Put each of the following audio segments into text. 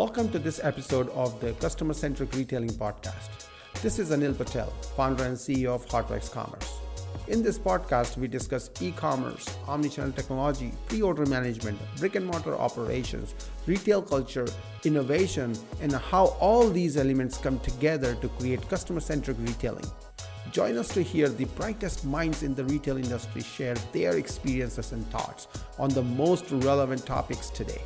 Welcome to this episode of the Customer Centric Retailing Podcast. This is Anil Patel, founder and CEO of HotWax Commerce. In this podcast, we discuss e commerce, omnichannel technology, pre order management, brick and mortar operations, retail culture, innovation, and how all these elements come together to create customer centric retailing. Join us to hear the brightest minds in the retail industry share their experiences and thoughts on the most relevant topics today.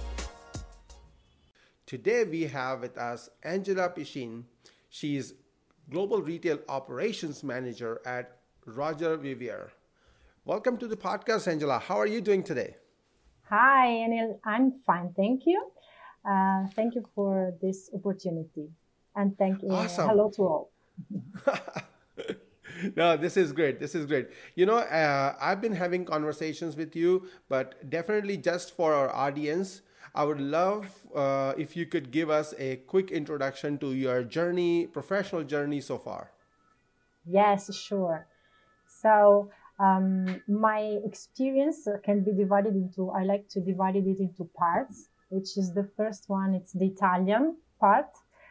Today we have with us Angela Pichin. She's Global Retail Operations Manager at Roger Vivier. Welcome to the podcast, Angela. How are you doing today? Hi, Anil. I'm fine, thank you. Uh, thank you for this opportunity, and thank you. Awesome. Hello to all. no, this is great. This is great. You know, uh, I've been having conversations with you, but definitely just for our audience, I would love uh, if you could give us a quick introduction to your journey, professional journey so far. Yes, sure. So, um, my experience can be divided into, I like to divide it into parts, which is the first one, it's the Italian part,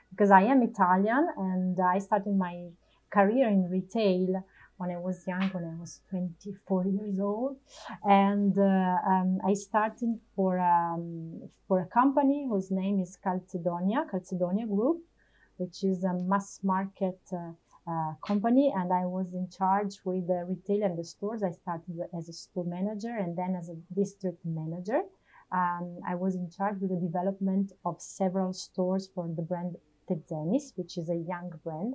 because I am Italian and I started my career in retail when I was young, when I was 24 years old, and uh, um, I started for um, for a company whose name is Calzedonia, Calzedonia Group, which is a mass market uh, uh, company, and I was in charge with the retail and the stores. I started as a store manager and then as a district manager. Um, I was in charge with the development of several stores for the brand Tezenis, which is a young brand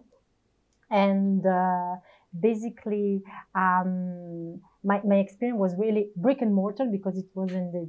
and uh, basically um, my, my experience was really brick and mortar because it was in the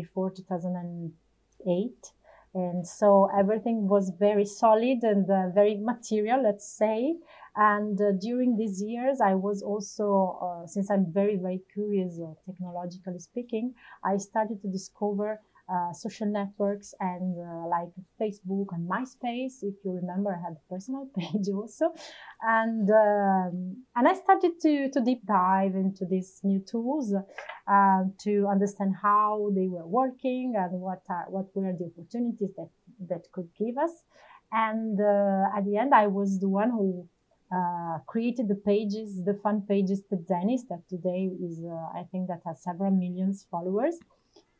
before 2008 and so everything was very solid and uh, very material let's say. And uh, during these years i was also uh, since i'm very very curious uh, technologically speaking i started to discover uh, social networks and uh, like Facebook and MySpace. If you remember, I had a personal page also, and um, and I started to to deep dive into these new tools uh, to understand how they were working and what are, what were the opportunities that that could give us. And uh, at the end, I was the one who uh, created the pages, the fun pages Tezenis that today is, I think that has several millions followers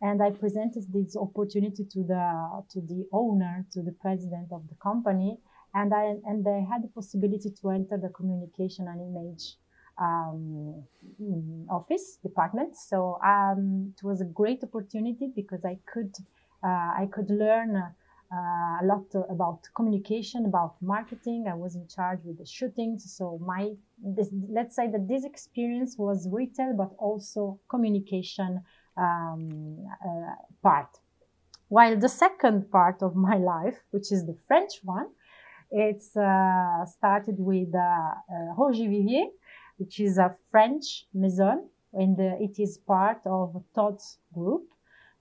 and I presented this opportunity to the to the owner, to the president of the company, and I and they had the possibility to enter the communication and image um, office department. So um, it was a great opportunity because I could uh, I could learn. Uh, a lot about communication, about marketing. I was in charge with the shootings. So my, this, let's say that this experience was retail, but also communication um, uh, part. While the second part of my life, which is the French one, it's uh, started with uh, uh, Roger Vivier, which is a French maison, and it is part of Tod's group.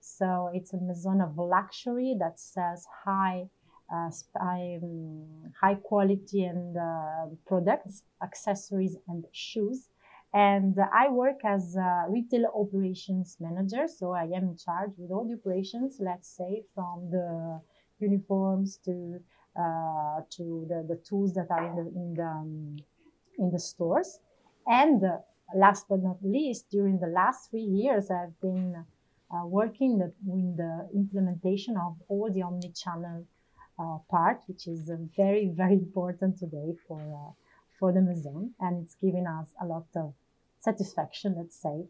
So it's a maison of luxury that sells high, uh, um, high quality and uh, products, accessories, and shoes. And I work as a retail operations manager. So I am in charge with all the operations, let's say from the uniforms to, uh, to the, the tools that are in the, in the, um, in the stores. And uh, last but not least, during the last three years, I've been uh, working in the implementation of all the omni-channel uh, part, which is very, very important today for uh, for the museum and it's giving us a lot of satisfaction, let's say.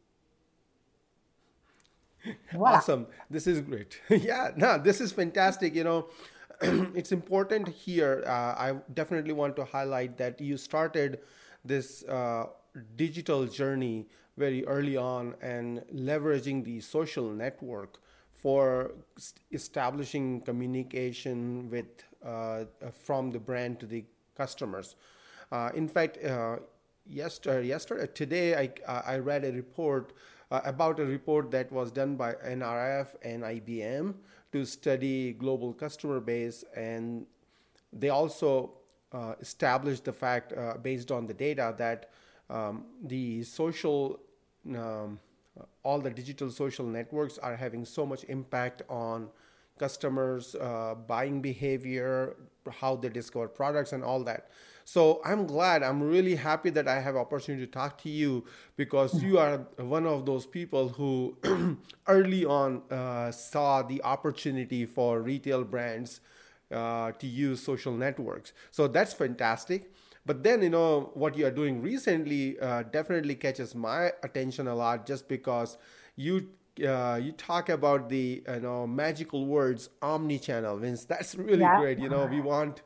Voila. Awesome. This is great. yeah, no, this is fantastic. You know, it's important here. Uh, I definitely want to highlight that you started this uh, digital journey very early on and leveraging the social network for establishing communication with uh, from the brand to the customers. Uh, in fact, uh, yesterday, yesterday today I, I read a report uh, about a report that was done by NRF and IBM to study global customer base and they also uh, established the fact uh, based on the data that um, the social um, all the digital social networks are having so much impact on customers' uh, buying behavior, how they discover products, and all that. So I'm glad. I'm really happy that I have opportunity to talk to you because you are one of those people who early on uh, saw the opportunity for retail brands uh, to use social networks. So that's fantastic. But then, you know, what you are doing recently uh, definitely catches my attention a lot just because you uh, you talk about the you know magical words omni-channel means that's really yeah. great you know we want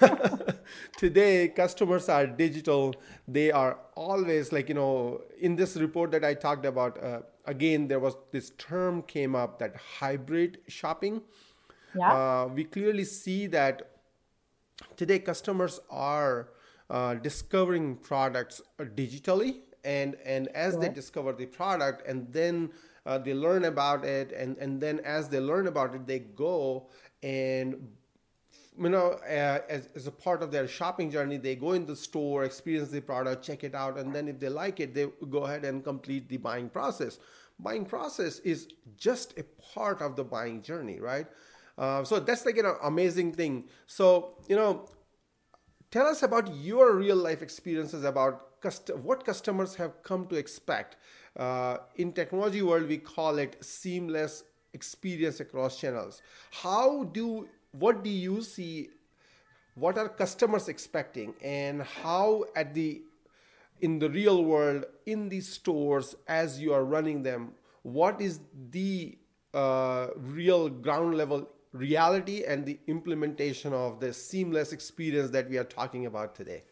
today customers are digital. They are always like you know in this report that i talked about uh, again there was this term came up that hybrid shopping. Yeah. Uh, we clearly see that today customers are uh, discovering products digitally. And and as they discover the product and then uh, they learn about it and and then as they learn about it they go and you know uh, as, as a part of their shopping journey they go in the store experience the product check it out and then if they like it they go ahead and complete the buying process. Buying process is just a part of the buying journey right? Uh, so that's like an amazing thing. So you know tell us about your real life experiences about cust- what customers have come to expect. Uh, in technology world we call it seamless experience across channels. How do what do you see what are customers expecting and how at the in the real world in these stores as you are running them what is the uh, real ground level reality and the implementation of the seamless experience that we are talking about today?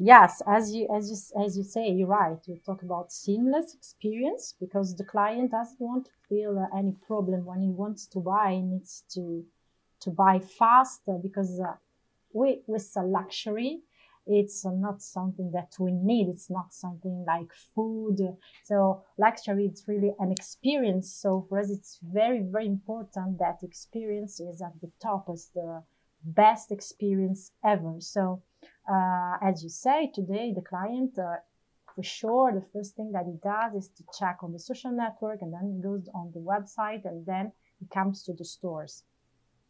Yes as you as you as you say you're right. You talk about seamless experience because the client doesn't want to feel any problem when he wants to buy he needs to to buy fast because uh, we with a luxury it's not something that we need. It's not something like food. So luxury it's really an experience. So for us it's very very important that experience is at the top. As the best experience ever. So uh, as you say today the client uh, for sure the first thing that he does is to check on the social network and then he goes on the website and then he comes to the stores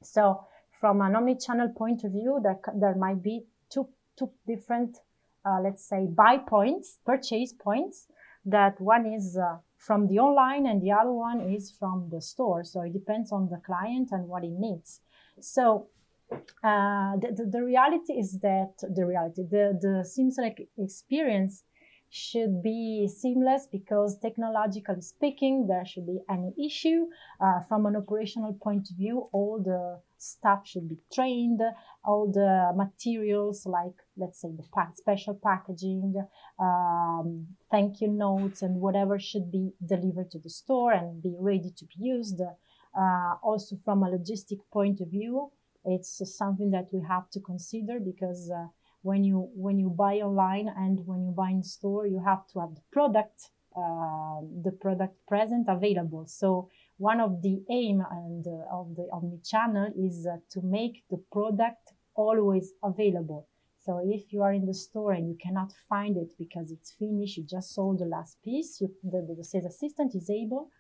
so from an omni-channel point of view, there, there might be two, two different, uh, let's say, buy points, purchase points. That one is uh, from the online and the other one is from the store. So it depends on the client and what he needs. So uh, the, the, the, reality is that the reality, the, the like experience should be seamless because technologically speaking, there should be any issue. Uh, from an operational point of view, all the staff should be trained, all the materials like, let's say, the pack, special packaging, um, thank you notes, and whatever should be delivered to the store and be ready to be used. Uh, also, from a logistic point of view, it's something that we have to consider because uh, when you when you buy online and when you buy in store you have to have the product uh, the product present available. So one of the aim and uh, of the omni-channel is uh, to make the product always available. So if you are in the store and you cannot find it because it's finished you just sold the last piece you, the, the sales assistant is able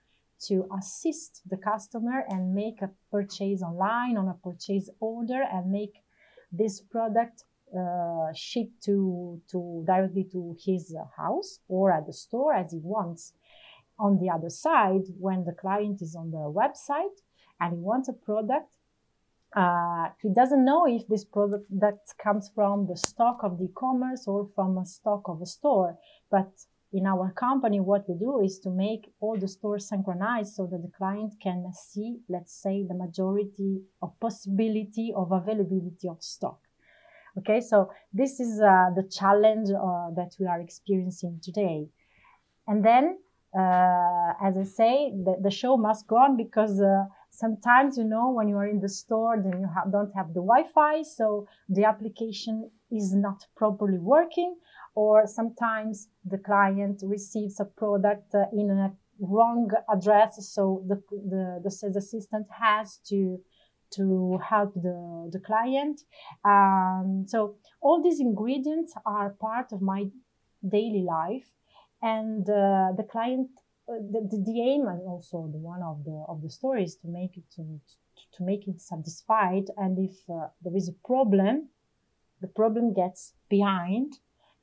to assist the customer and make a purchase online on a purchase order and make this product uh, shipped to, to directly to his house or at the store as he wants. On the other side, when the client is on the website and he wants a product, uh, he doesn't know if this product that comes from the stock of the e-commerce or from a stock of a store. But in our company, what we do is to make all the stores synchronized so that the client can see, let's say, the majority of possibility of availability of stock. Okay, so this is uh, the challenge uh, that we are experiencing today. And then, uh, as I say, the, the, show must go on because uh, sometimes, you know, when you are in the store, then you don't have the Wi-Fi, so the application is not properly working, or sometimes the client receives a product uh, in a wrong address, so the, the, the sales assistant has to to help the, the client. Um, so all these ingredients are part of my daily life. And uh, the client the, the, the, aim and also the one of the of the story is to make it to, to make it satisfied. And if uh, there is a problem the problem gets behind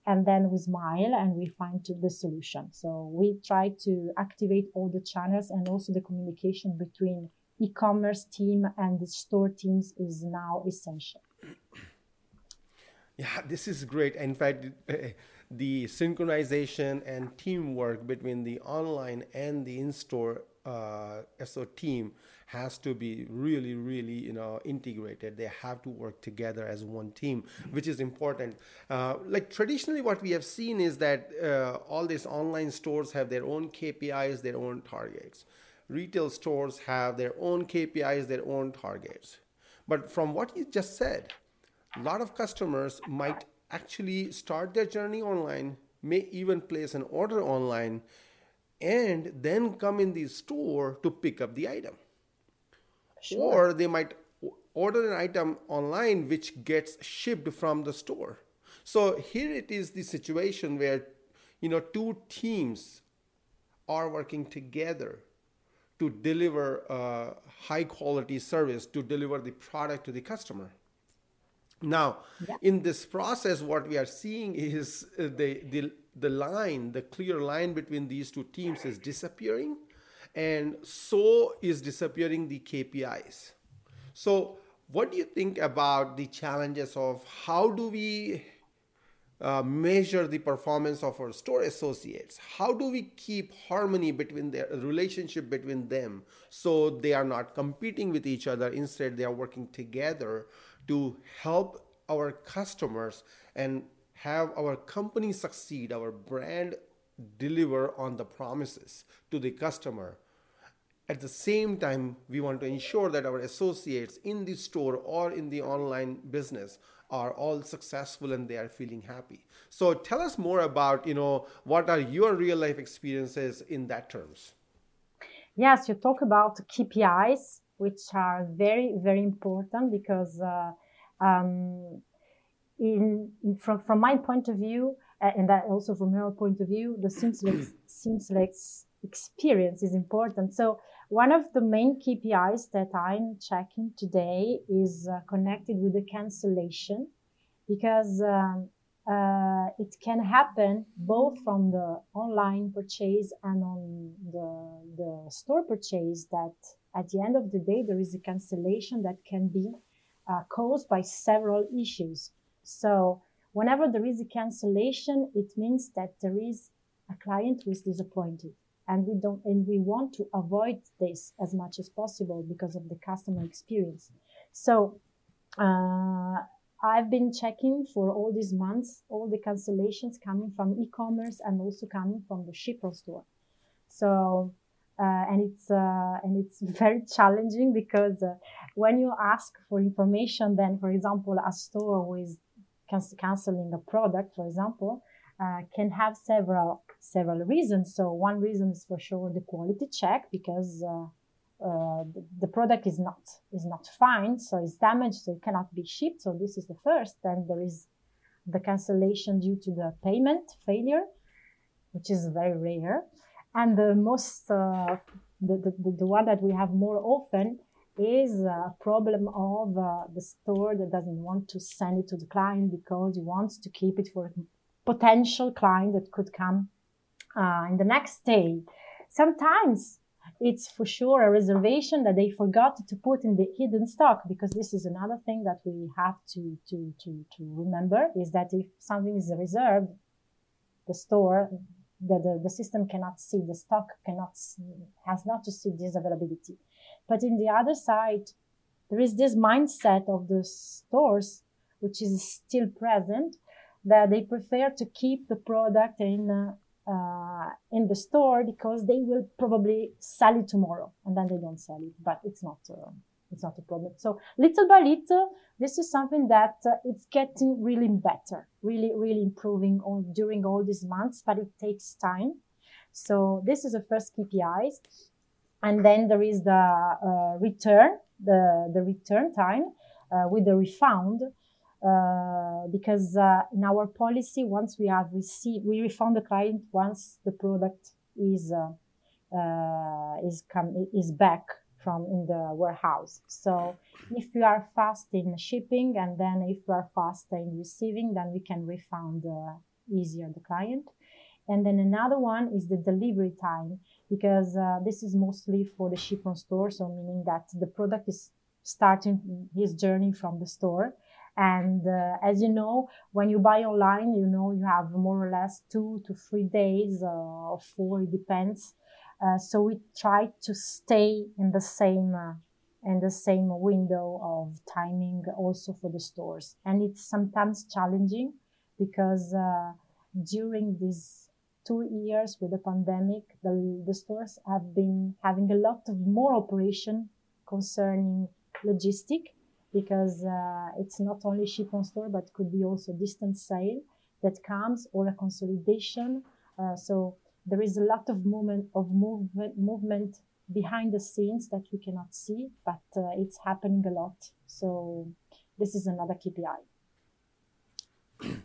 and then we smile and we find the solution. So we try to activate all the channels and also the communication between e-commerce team and the store teams is now essential yeah this is great in fact the synchronization and teamwork between the online and the in-store uh, SO team has to be really, really, you know, integrated. They have to work together as one team, which is important. Uh, like traditionally, what we have seen is that uh, all these online stores have their own KPIs, their own targets. Retail stores have their own KPIs, their own targets. But from what you just said, a lot of customers might actually start their journey online, may even place an order online, and then come in the store to pick up the item. Sure. Or they might order an item online which gets shipped from the store. So here it is the situation where you know two teams are working together to deliver a high quality service to deliver the product to the customer now, yeah. in this process, what we are seeing is uh, the, the, the line, the clear line between these two teams is disappearing, and so is disappearing the KPIs. So, what do you think about the challenges of how do we uh, measure the performance of our store associates? How do we keep harmony between the relationship between them so they are not competing with each other? Instead, they are working together to help our customers and have our company succeed, our brand deliver on the promises to the customer. At the same time, we want to ensure that our associates in the store or in the online business are all successful and they are feeling happy. So tell us more about, you know, what are your real life experiences in that terms? Yes, you talk about KPIs which are very, very important because uh, um, in, in, from, from my point of view, uh, and that also from her point of view, the seamless, seamless experience is important. So one of the main KPIs that I'm checking today is uh, connected with the cancellation because um, uh, it can happen both from the online purchase and on the, the store purchase that at the end of the day, there is a cancellation that can be uh, caused by several issues. So whenever there is a cancellation, it means that there is a client who is disappointed. And we don't, and we want to avoid this as much as possible because of the customer experience. So, uh, I've been checking for all these months, all the cancellations coming from e-commerce and also coming from the shipper store. So uh, and it's uh, and it's very challenging because uh, when you ask for information, then for example, a store who is canceling a product, for example, uh, can have several several reasons. So one reason is for sure the quality check because uh, uh, the, product is not is not fine, so it's damaged, so it cannot be shipped. So this is the first. Then there is the cancellation due to the payment failure, which is very rare. And the most, uh, the, the, the one that we have more often is a problem of uh, the store that doesn't want to send it to the client because he wants to keep it for potential client that could come uh, in the next day. Sometimes it's for sure a reservation that they forgot to put in the hidden stock because this is another thing that we have to, to, to, to remember is that if something is reserved, the store the, the, the system cannot see, the stock cannot see, has not to see this availability. But in the other side, there is this mindset of the stores, which is still present, that they prefer to keep the product in uh, uh, in the store because they will probably sell it tomorrow, and then they don't sell it. But it's not. Uh, it's not a problem. So little by little, this is something that uh, it's getting really better, really, really improving during all these months, but it takes time. So this is the first KPIs. And then there is the uh, return, the, the return time uh, with the refund. Uh, because uh, in our policy, once we have received, we refund the client once the product is uh, uh, is come is back from in the warehouse. So if you are fast in shipping and then if you are fast in receiving, then we can refund easier the client. And then another one is the delivery time because this is mostly for the ship on store. So meaning that the product is starting his journey from the store. And uh, as you know, when you buy online, you know, you have more or less two to three days uh, or four, it depends. Uh, so we try to stay in the same uh, in the same window of timing also for the stores. And it's sometimes challenging because uh, during these two years with the pandemic, the, the stores have been having a lot of more operation concerning logistic because uh, it's not only ship on store, but could be also distance sale that comes or a consolidation. Uh, so there is a lot of movement of movement, movement behind the scenes that we cannot see, but uh, it's happening a lot. So this is another KPI.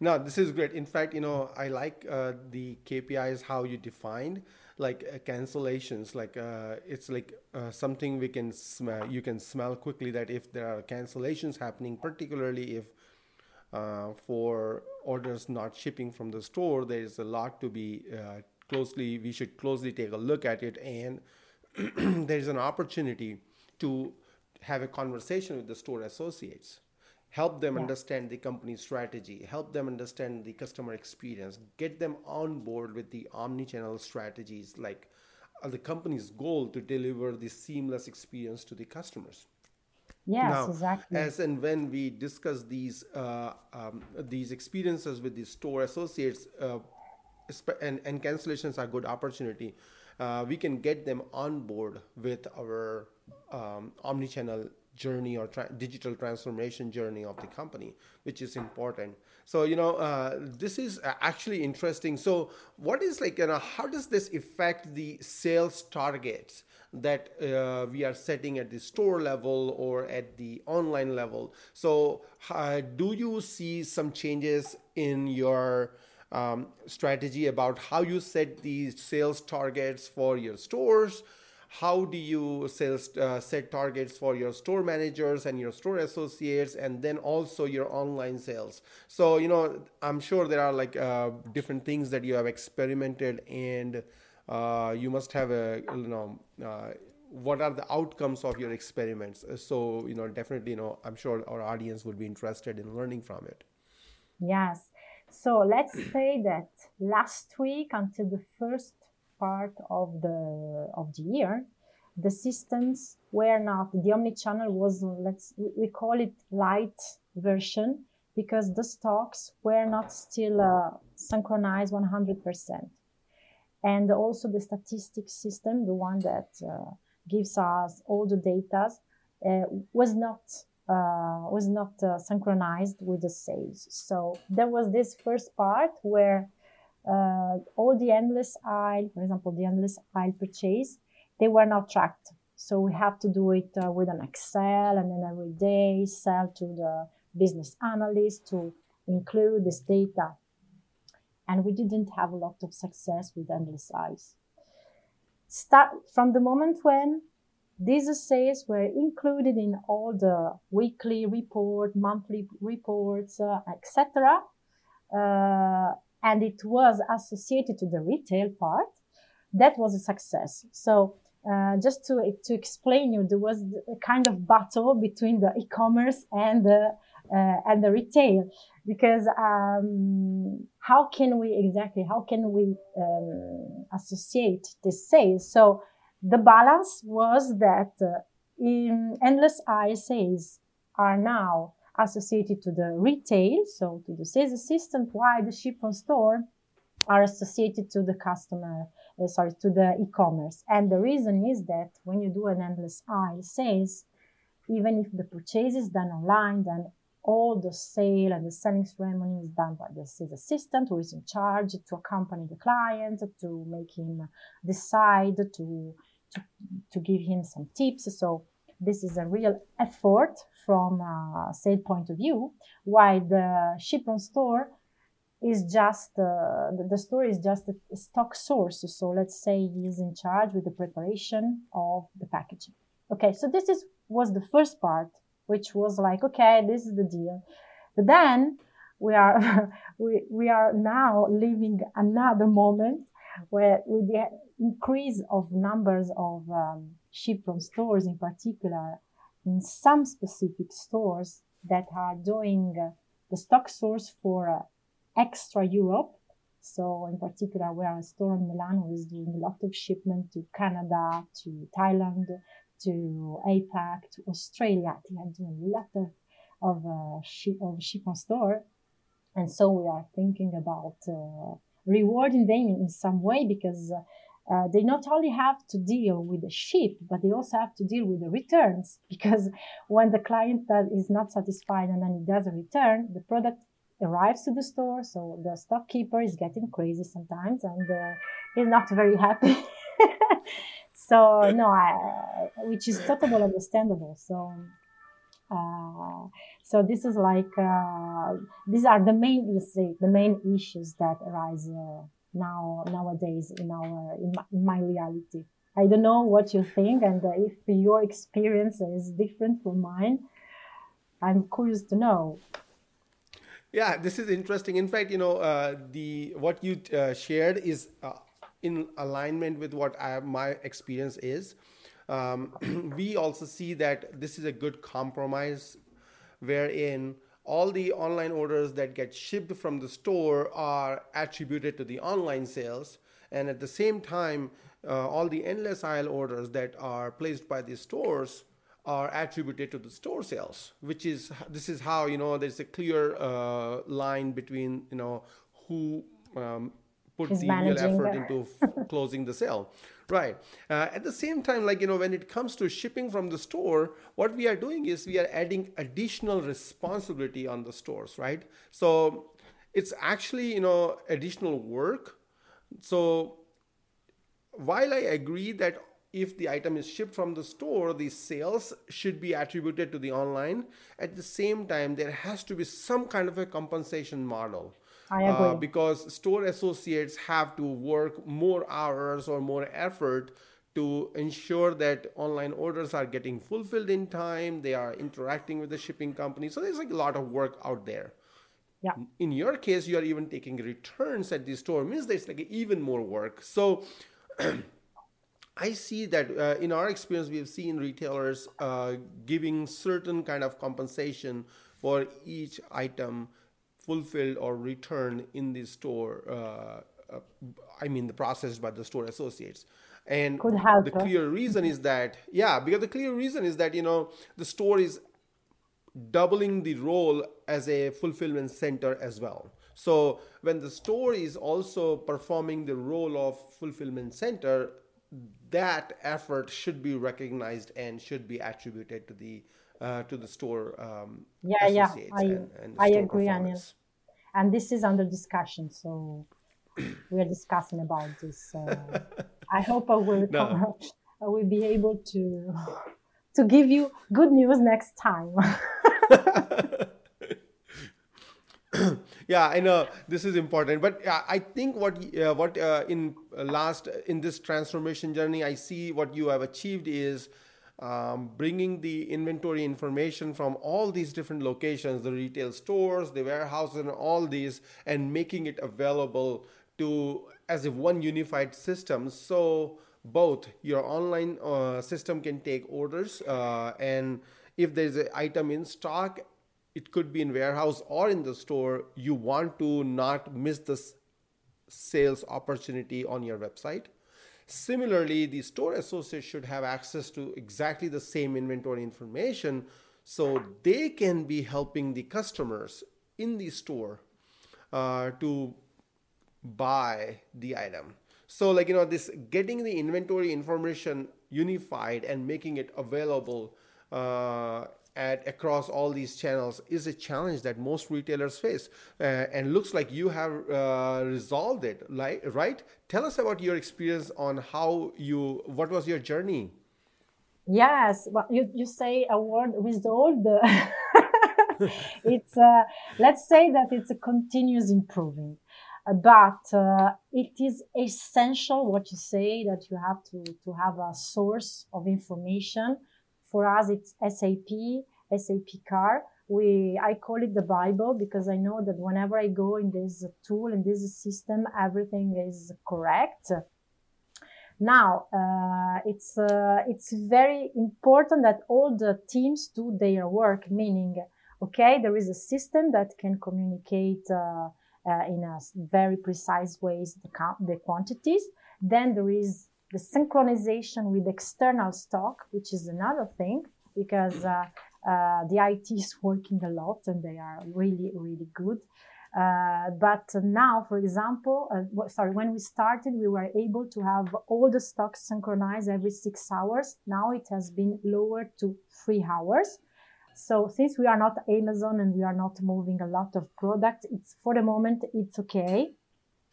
No, this is great. In fact, you know, I like uh, the KPIs how you defined like uh, cancellations. Like uh, it's like uh, something we can smell. You can smell quickly that if there are cancellations happening, particularly if uh, for orders not shipping from the store, there is a lot to be uh, closely. We should closely take a look at it, and there is an opportunity to have a conversation with the store associates help them yeah. understand the company's strategy. Help them understand the customer experience. Get them on board with the omni-channel strategies like uh, the company's goal to deliver the seamless experience to the customers. Yes now, exactly. as and when we discuss these uh, um, these experiences with the store associates uh, and, and cancellations are good opportunity uh, we can get them on board with our um, omni-channel journey or tra- digital transformation journey of the company, which is important. So you know, uh, this is actually interesting. So what is like, you know, how does this affect the sales targets? that uh, we are setting at the store level or at the online level. So, uh, do you see some changes in your um, strategy about how you set these sales targets for your stores? How do you sales, uh, set targets for your store managers and your store associates and then also your online sales? So you know i'm sure there are like uh, different things that you have experimented and uh, you must have a you know uh, what are the outcomes of your experiments? So you know definitely you know i'm sure our audience would be interested in learning from it. Yes. So let's say that last week until the first part of the of the year, the systems were not the omni-channel was let's we call it light version because the stocks were not still uh, synchronized 100% and also the statistics system the one that uh, gives us all the data uh, was not uh, was not uh, synchronized with the sales. So there was this first part where uh, all the endless aisle, for example, the endless aisle purchase, they were not tracked. So we have to do it uh, with an Excel and then every day sell to the business analyst to include this data. And we didn't have a lot of success with endless aisles. Start from the moment when these sales were included in all the weekly report, monthly reports, uh, etc. and it was associated to the retail part, that was a success. So uh, just to to explain you, there was a kind of battle between the e-commerce and the uh, and the retail because um, how can we exactly how can we um, associate the sales? So the balance was that uh, in endless sales are now associated to the retail, so to the sales assistant, while the ship from store are associated to the customer, uh, sorry, to the e-commerce. And the reason is that when you do an endless aisle sales, even if the purchase is done online, then all the sale and the selling ceremony is done by the sales assistant who is in charge to accompany the client, to make him decide, to, to, to give him some tips. So this is a real effort from a sale point of view, while the ship store is just uh, the, the, store is just a stock source. So let's say he is in charge with the preparation of the packaging. Okay, so this is was the first part, which was like, okay, this is the deal. But then we are we, we are now living another moment where with the increase of numbers of um, ship from stores in particular in some specific stores that are doing uh, the stock source for uh, extra Europe. So in particular, we are a store in Milan who is doing a lot of shipment to Canada, to Thailand, to APAC, to Australia. They are doing a lot of, of, uh, ship, of ship on store. And so we are thinking about uh, rewarding them in some way because uh, they not only have to deal with the ship, but they also have to deal with the returns because when the client is not satisfied and then he does a return, the product arrives to the store. So the stock keeper is getting crazy sometimes and uh, he's not very happy. so no, I, which is totally understandable. So, uh, so this is like, uh, these are the main, let's say, the main issues that arise uh, now, nowadays in our, in my, in my, reality. I don't know what you think and if your experience is different from mine. I'm curious to know. Yeah, this is interesting. In fact, you know, uh, the what you uh, shared is uh, in alignment with what I, my experience is. Um, we also see that this is a good compromise, wherein all the online orders that get shipped from the store are attributed to the online sales, and at the same time, uh, all the endless aisle orders that are placed by the stores are attributed to the store sales, which is this is how you know there's a clear uh, line between you know who um, put the real effort into f- closing the sale. Right. Uh, at the same time, like, you know, when it comes to shipping from the store, what we are doing is we are adding additional responsibility on the stores, right? So it's actually, you know, additional work. So while I agree that if the item is shipped from the store, the sales should be attributed to the online. At the same time, there has to be some kind of a compensation model. I agree. Uh, because store associates have to work more hours or more effort to ensure that online orders are getting fulfilled in time, they are interacting with the shipping company. So there's like a lot of work out there. Yeah. In your case, you are even taking returns at the store, means there's like even more work. So I see that uh, in our experience, we have seen retailers uh, giving certain kind of compensation for each item fulfilled or returned in the store. Uh, uh I mean, the processed by the store associates. And the clear reason is that, yeah, because the clear reason is that, you know, the store is doubling the role as a fulfillment center as well. So when the store is also performing the role of fulfillment center, that effort should be recognized and should be attributed to the uh, to the store um, yeah yeah i, and, and i agree Anil. And this is under discussion so we are discussing about this uh, i hope i will no. i will be able to to give you good news next time yeah i know this is important but uh, i think what uh, what uh, in last in this transformation journey i see what you have achieved is um, bringing the inventory information from all these different locations the retail stores the warehouses and all these and making it available to as if one unified system. So both your online uh, system can take orders uh, and if there's an item in stock it could be in warehouse or in the store you want to not miss the sales opportunity on your website similarly the store associate should have access to exactly the same inventory information so they can be helping the customers in the store uh, to buy the item. So like you know this getting the inventory information unified and making it available uh, across all these channels is a challenge that most retailers face. Uh, and looks like you have uh, resolved it like right? Tell us about your experience on how you what was your journey? Yes well, you, you say a word resolved. It's uh, let's say that it's a continuous improving. But uh, it is essential what you say that you have to, to have a source of information for us it's SAP SAP CAR we i call it the bible because i know that whenever i go in this tool in this system everything is correct now uh, it's uh, it's very important that all the teams do their work meaning okay there is a system that can communicate uh, uh, in a very precise ways the, the quantities. Then there is the synchronization with external stock, which is another thing because uh, uh, the IT is working a lot and they are really, really good. Uh, but now, for example, uh, sorry, when we started, we were able to have all the stocks synchronized every six hours. Now it has been lowered to three hours. So since we are not Amazon and we are not moving a lot of products, it's for the moment it's okay,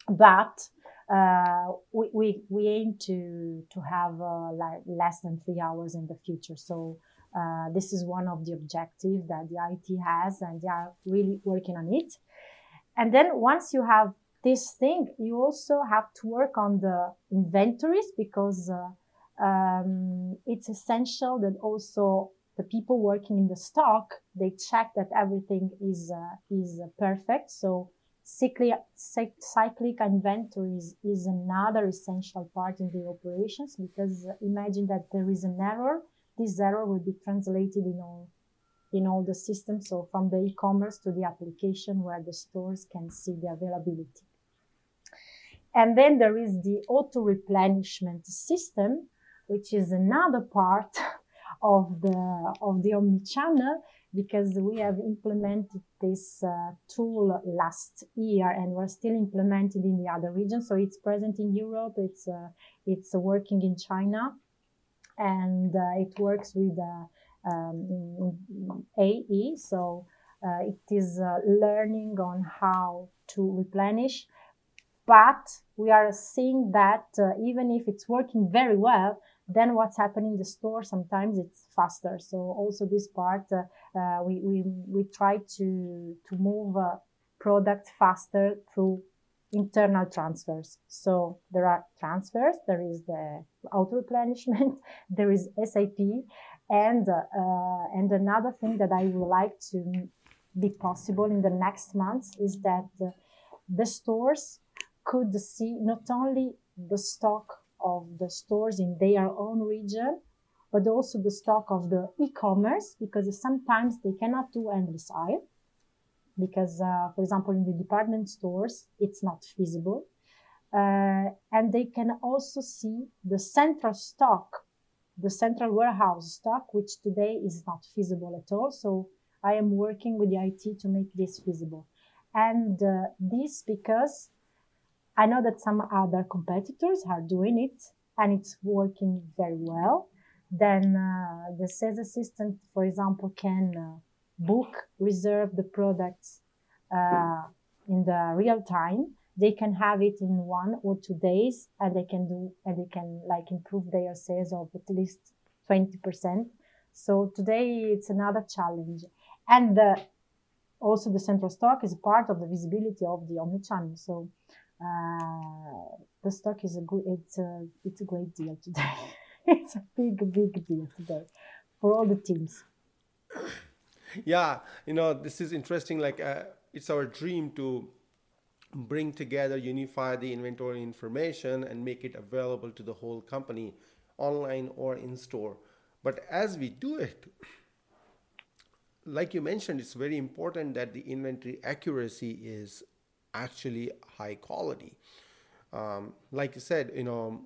but uh, we, we, aim to to have uh, like less than three hours in the future. So uh, this is one of the objectives that the IT has, and they are really working on it. And then once you have this thing, you also have to work on the inventories because uh, um, it's essential that also the people working in the stock they check that everything is uh, is perfect so cyclic, cyclic inventories is another essential part in the operations because imagine that there is an error. This error will be translated in all in all the systems so from the e-commerce to the application where the stores can see the availability. And then there is the auto replenishment system which is another part of the of the omni-channel because we have implemented this uh, tool last year and we're still implementing in the other regions. So it's present in Europe, it's uh, it's working in China, and uh, it works with uh, um, AI. So uh, it is uh, learning on how to replenish. But we are seeing that even if it's working very well, then what's happening in the store sometimes it's faster. So also this part uh, uh, we, we we try to to move uh, faster through internal transfers. So there are transfers there is the auto replenishment there is SAP and uh, and another thing that i would like to be possible in the next months is that the stores could see not only the stock of the stores in their own region, but also the stock of the e-commerce because sometimes they cannot do endless aisle because, uh, for example, in the department stores, it's not feasible. Uh, and they can also see the central stock, the central warehouse stock, which today is not feasible at all. So I am working with the IT to make this feasible. And uh, this because I know that some other competitors are doing it and it's working very well. Then uh, the sales assistant, for example, can uh, book, reserve the products uh, in the real time. They can have it in one or two days, and they can do and they can like improve their sales of at least twenty percent. So today it's another challenge, and also the central stock is part of the visibility of the omnichannel. So uh, the stock is a good it's a it's a great deal today. It's a big big deal today for all the teams. Yeah you know this is interesting like uh, it's our dream to bring together unify the inventory information and make it available to the whole company online or in store. But as we do it like you mentioned it's very important that the inventory accuracy is actually high quality. Um, like I said, you know,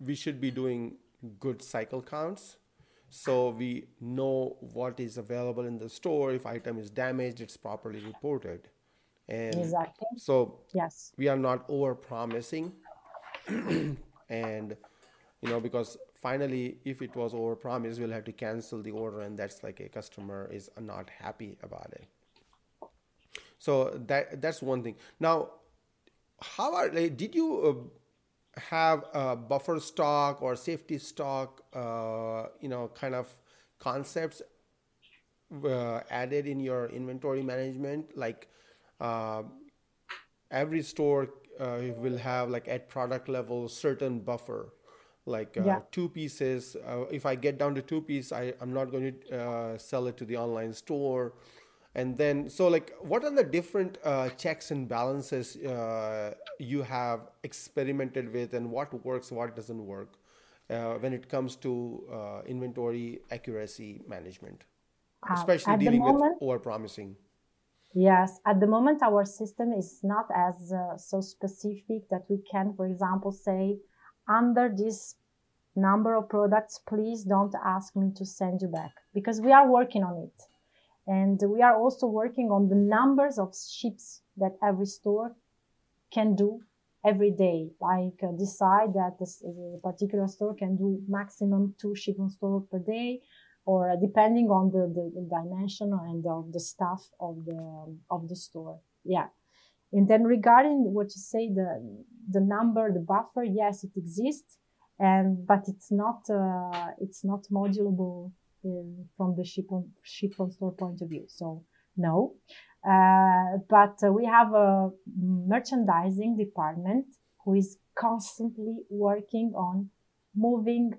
we should be doing good cycle counts. So we know what is available in the store. If item is damaged it's properly reported. And exactly. so yes. we are not over promising and you know because finally if it was over promised we'll have to cancel the order and that's like a customer is not happy about it so that that's one thing. Now, how are like, did you uh, have a buffer stock or safety stock? Uh, you know, kind of concepts uh, added in your inventory management like uh, every store uh, will have like at product level certain buffer like uh, Yeah. two pieces uh, if i get down to two piece I, i'm not going to uh, sell it to the online store and then so like what are the different uh, checks and balances uh, you have experimented with and what works what doesn't work uh, when it comes to uh, inventory accuracy management especially dealing with moment, over promising Yes, at the moment, our system is not as uh, so specific that we can, for example, say, under this number of products, please don't ask me to send you back because we are working on it. And we are also working on the numbers of ships that every store can do every day. Like uh, decide that this a particular store can do maximum two ship on store per day, or uh, depending on the, the, the dimension and of the staff of the of the store. Yeah. And then regarding what you say, the the number, the buffer, yes, it exists, and but it's not uh, it's not modulable from the ship on ship on store point of view. So no, uh, but uh, we have a merchandising department who is constantly working on moving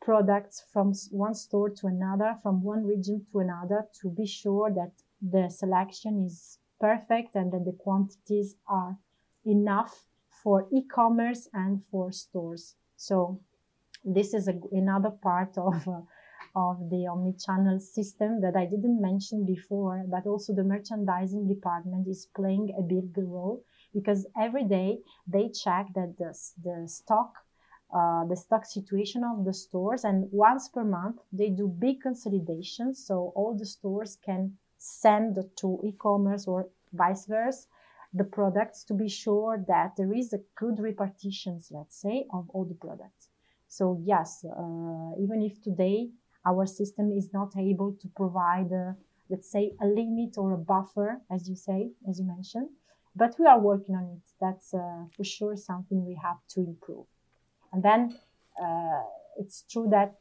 products from one store to another, from one region to another, to be sure that the selection is perfect and that the quantities are enough for e-commerce and for stores. So this is a, another part of uh, of the omni-channel system that I didn't mention before, but also the merchandising department is playing a big role because every day they check that the, the stock uh, the stock situation of the stores and once per month they do big consolidations so all the stores can send to e-commerce or vice versa the products to be sure that there is a good repartitions let's say of all the products. So yes uh, even if today our system is not able to provide uh, let's say a limit or a buffer as you say as you mentioned but we are working on it that's uh, for sure something we have to improve and then uh, it's true that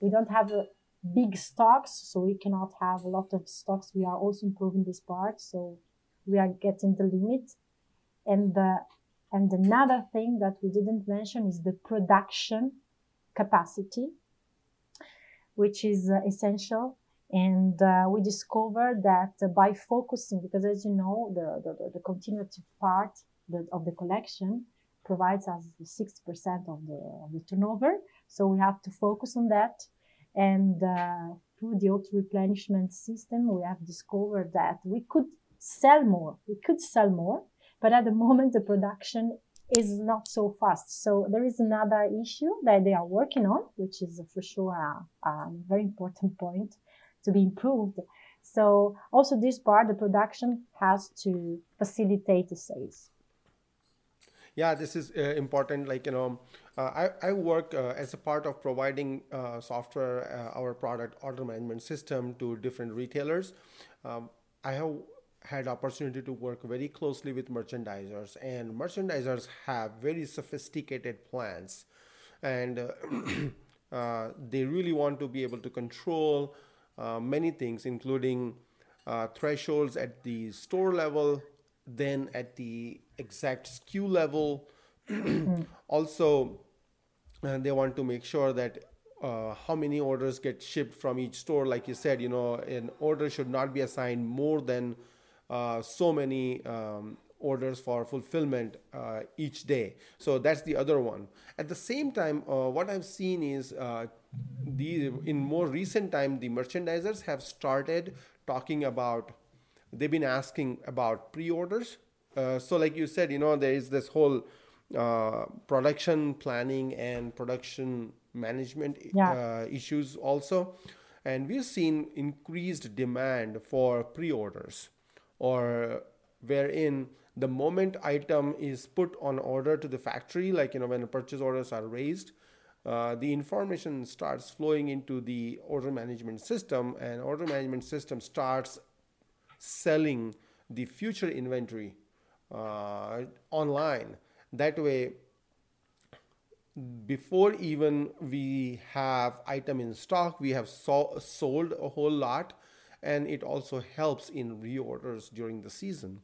we don't have uh, big stocks, so we cannot have a lot of stocks. We are also improving this part, so we are getting the limit. And the and another thing that we didn't mention is the production capacity, which is uh, essential. And uh, we discovered that by focusing, because as you know, the, the, the, continuative part of the collection provides us 60% of the, of the turnover. So we have to focus on that. And uh, through the auto replenishment system, we have discovered that we could sell more. We could sell more, but at the moment the production is not so fast. So there is another issue that they are working on, which is for sure a, a very important point to be improved. So also this part, the production has to facilitate the sales. Yeah, this is uh, important. Like, you know, uh, I, I work uh, as a part of providing uh, software, uh, our product order management system to different retailers. Um, I have had opportunity to work very closely with merchandisers and merchandisers have very sophisticated plans and uh, uh, they really want to be able to control uh, many things including uh, thresholds at the store level then at the exact SKU level. also, uh, they want to make sure that uh, how many orders get shipped from each store. Like you said, you know, an order should not be assigned more than so many um, orders for fulfillment uh, each day. So that's the other one. At the same time, uh, what I've seen is uh, the in more recent time, the merchandisers have started talking about they've been asking about pre-orders uh, so like you said you know there is this whole uh, production planning and production management Yeah. uh, issues also and we've seen increased demand for pre-orders or wherein the moment item is put on order to the factory like you know when purchase orders are raised uh, the information starts flowing into the order management system and order management system starts selling the future inventory uh, online. That way, before even we have item in stock, we have so- sold a whole lot, and it also helps in reorders during the season.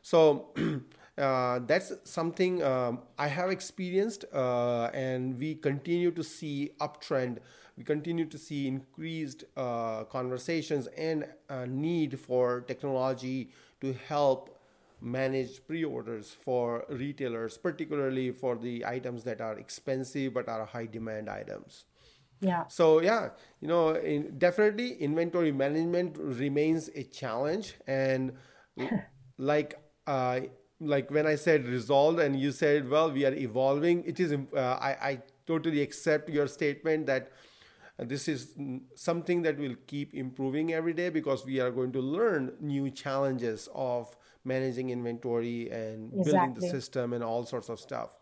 So uh, that's something um, I have experienced, uh, and we continue to see uptrend. We continue to see increased uh, conversations and need for technology to help manage pre-orders for retailers, particularly for the items that are expensive but are high demand items. Yeah. So yeah, you know, in, definitely inventory management remains a challenge, and like uh, like when I said resolved, and you said, well, we are evolving. It is. Uh, I I totally accept your statement that this is something that will keep improving every day because we are going to learn new challenges of managing inventory and exactly. building the system and all sorts of stuff.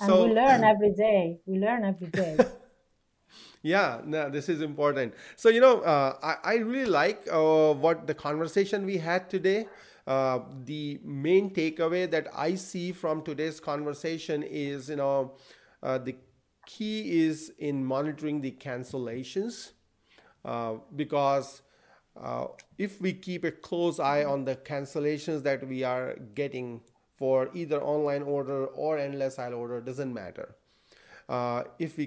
And so, we learn every day. We learn every day. Yeah, no, this is important. So you know, uh, I, I really like uh, what the conversation we had today. Uh, the main takeaway that I see from today's conversation is, you know, uh, the key is in monitoring the cancellations uh, because uh, if we keep a close eye on the cancellations that we are getting for either online order or endless aisle order doesn't matter uh, if we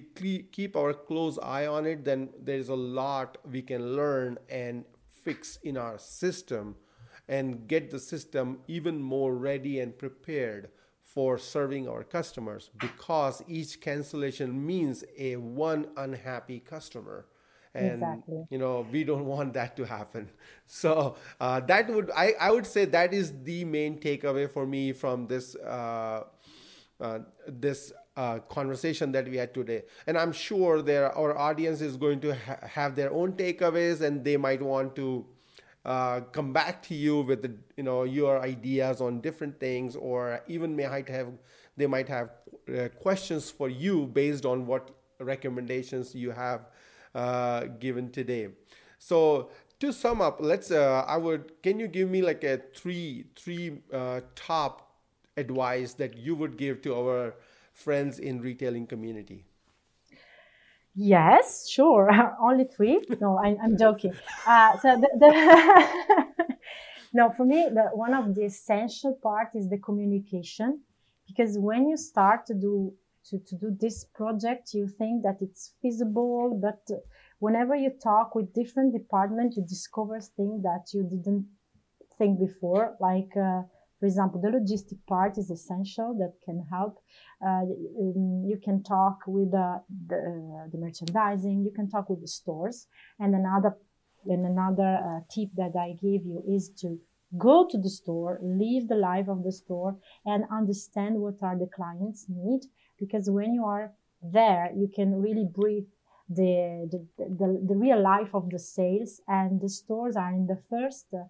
keep our close eye on it then there's a lot we can learn and fix in our system and get the system even more ready and prepared for serving our customers because each cancellation means a one unhappy customer and exactly. you know we don't want that to happen so uh, that would I, I would say that is the main takeaway for me from this uh, uh, this uh, conversation that we had today and i'm sure there our audience is going to ha- have their own takeaways and they might want to uh, come back to you with the, you know your ideas on different things or even might have they might have uh, questions for you based on what recommendations you have uh, given today. So to sum up, let's. Uh, I would. Can you give me like a three three uh, top advice that you would give to our friends in retailing community? Yes, sure. Only three? No, I, am joking. Uh, so the, the no, for me, the, one of the essential part is the communication, because when you start to do to, to do this project, you think that it's feasible, but whenever you talk with different departments, you discover things that you didn't think before. Like, uh, for example, the logistic part is essential that can help. Uh, um, you can talk with uh, the, uh, the merchandising, you can talk with the stores. And another, and another uh, tip that I give you is to go to the store, live the life of the store and understand what are the clients need because when you are there, you can really breathe the, the, the, the real life of the sales and the stores are in the first, uh,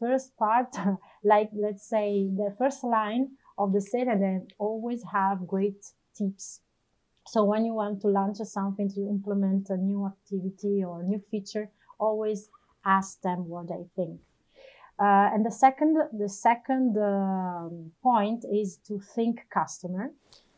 first part, like let's say the first line of the sale and they always have great tips. So when you want to launch something to implement a new activity or new feature, always ask them what they think. Uh, and the second, the second um, point is to think customer.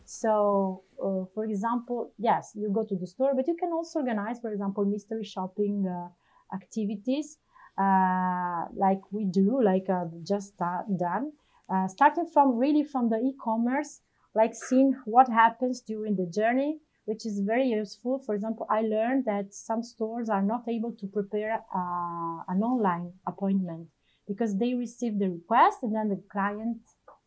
So, uh, for example, yes, you go to the store, but you can also organize, for example, mystery shopping uh, activities like we do, like I've just done, uh, starting from really from the e-commerce, like seeing what happens during the journey, which is very useful. For example, I learned that some stores are not able to prepare uh, an online appointment because they receive the request and then the client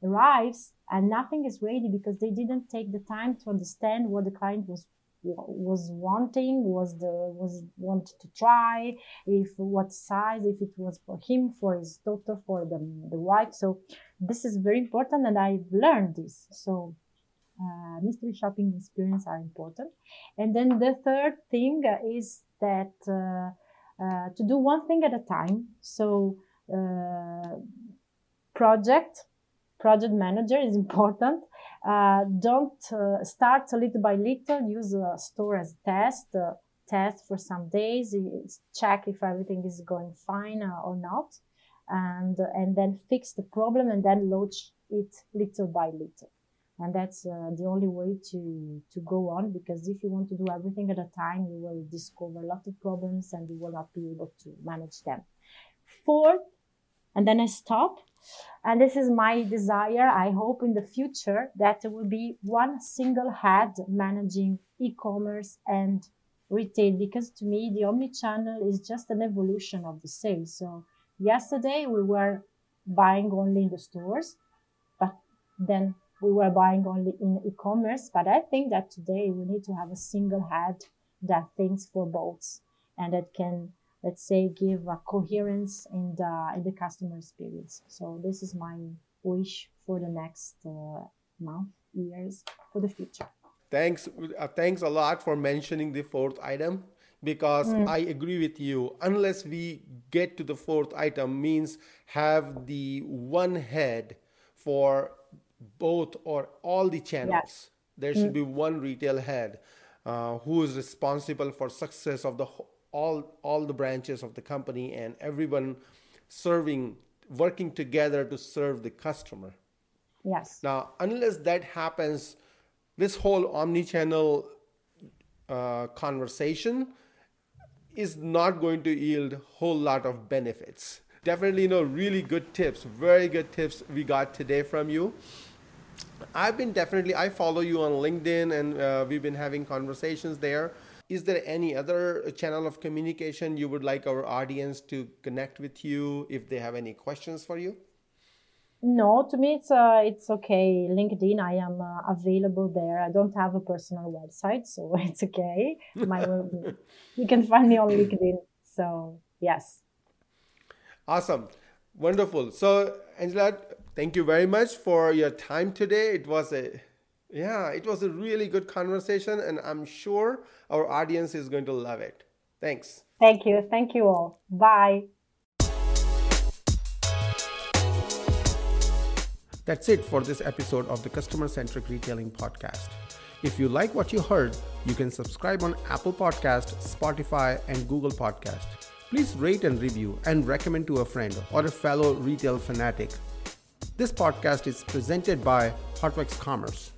arrives and nothing is ready because they didn't take the time to understand what the client was was wanting was the was wanted to try if what size if it was for him for his daughter for the, the wife. So this is very important and i've learned this. So uh, mystery shopping experience are important. And then the third thing is that uh, uh, to do one thing at a time. So uh, project project manager is important. Uh, don't uh, start little by little. Use a store as test. Uh, test for some days. Check if everything is going fine or not, and and then fix the problem and then launch it little by little. and that's uh, the only way to to go on because if you want to do everything at a time you will discover a lot of problems and you will not be able to manage them fourth and then i stop and this is my desire i hope in the future that there will be one single head managing e-commerce and retail because to me the omni-channel is just an evolution of the sales so yesterday we were buying only in the stores but then we were buying only in e-commerce. But I think that today we need to have a single head that thinks for both and that can, let's say, give a coherence in the in the customer experience. So this is my wish for the next uh, month, years, for the future. Thanks, uh, thanks a lot for mentioning the fourth item because mm. I agree with you. Unless we get to the fourth item, means have the one head for both or all the channels. Yes. There should mm. be one retail head uh, who is responsible for success of the all all the branches of the company and everyone serving working together to serve the customer. Yes. Now, unless that happens, this whole omni-channel uh, conversation is not going to yield a whole lot of benefits. Definitely, you know, really good tips, very good tips we got today from you. I've been definitely, I follow you on LinkedIn and uh, we've been having conversations there. Is there any other channel of communication you would like our audience to connect with you if they have any questions for you? No, to me it's uh, it's okay. LinkedIn, I am uh, available there. I don't have a personal website, so it's okay. My you can find me on LinkedIn. So yes. Awesome, wonderful. So Angela, thank you very much for your time today. It was a yeah, it was a really good conversation, and I'm sure our audience is going to love it. Thanks. Thank you. Thank you all. Bye. That's it for this episode of the Customer Centric Retailing Podcast. If you like what you heard, you can subscribe on Apple Podcast, Spotify, and Google Podcast. Please rate and review and recommend to a friend or a fellow retail fanatic this podcast is presented by HotWax Commerce.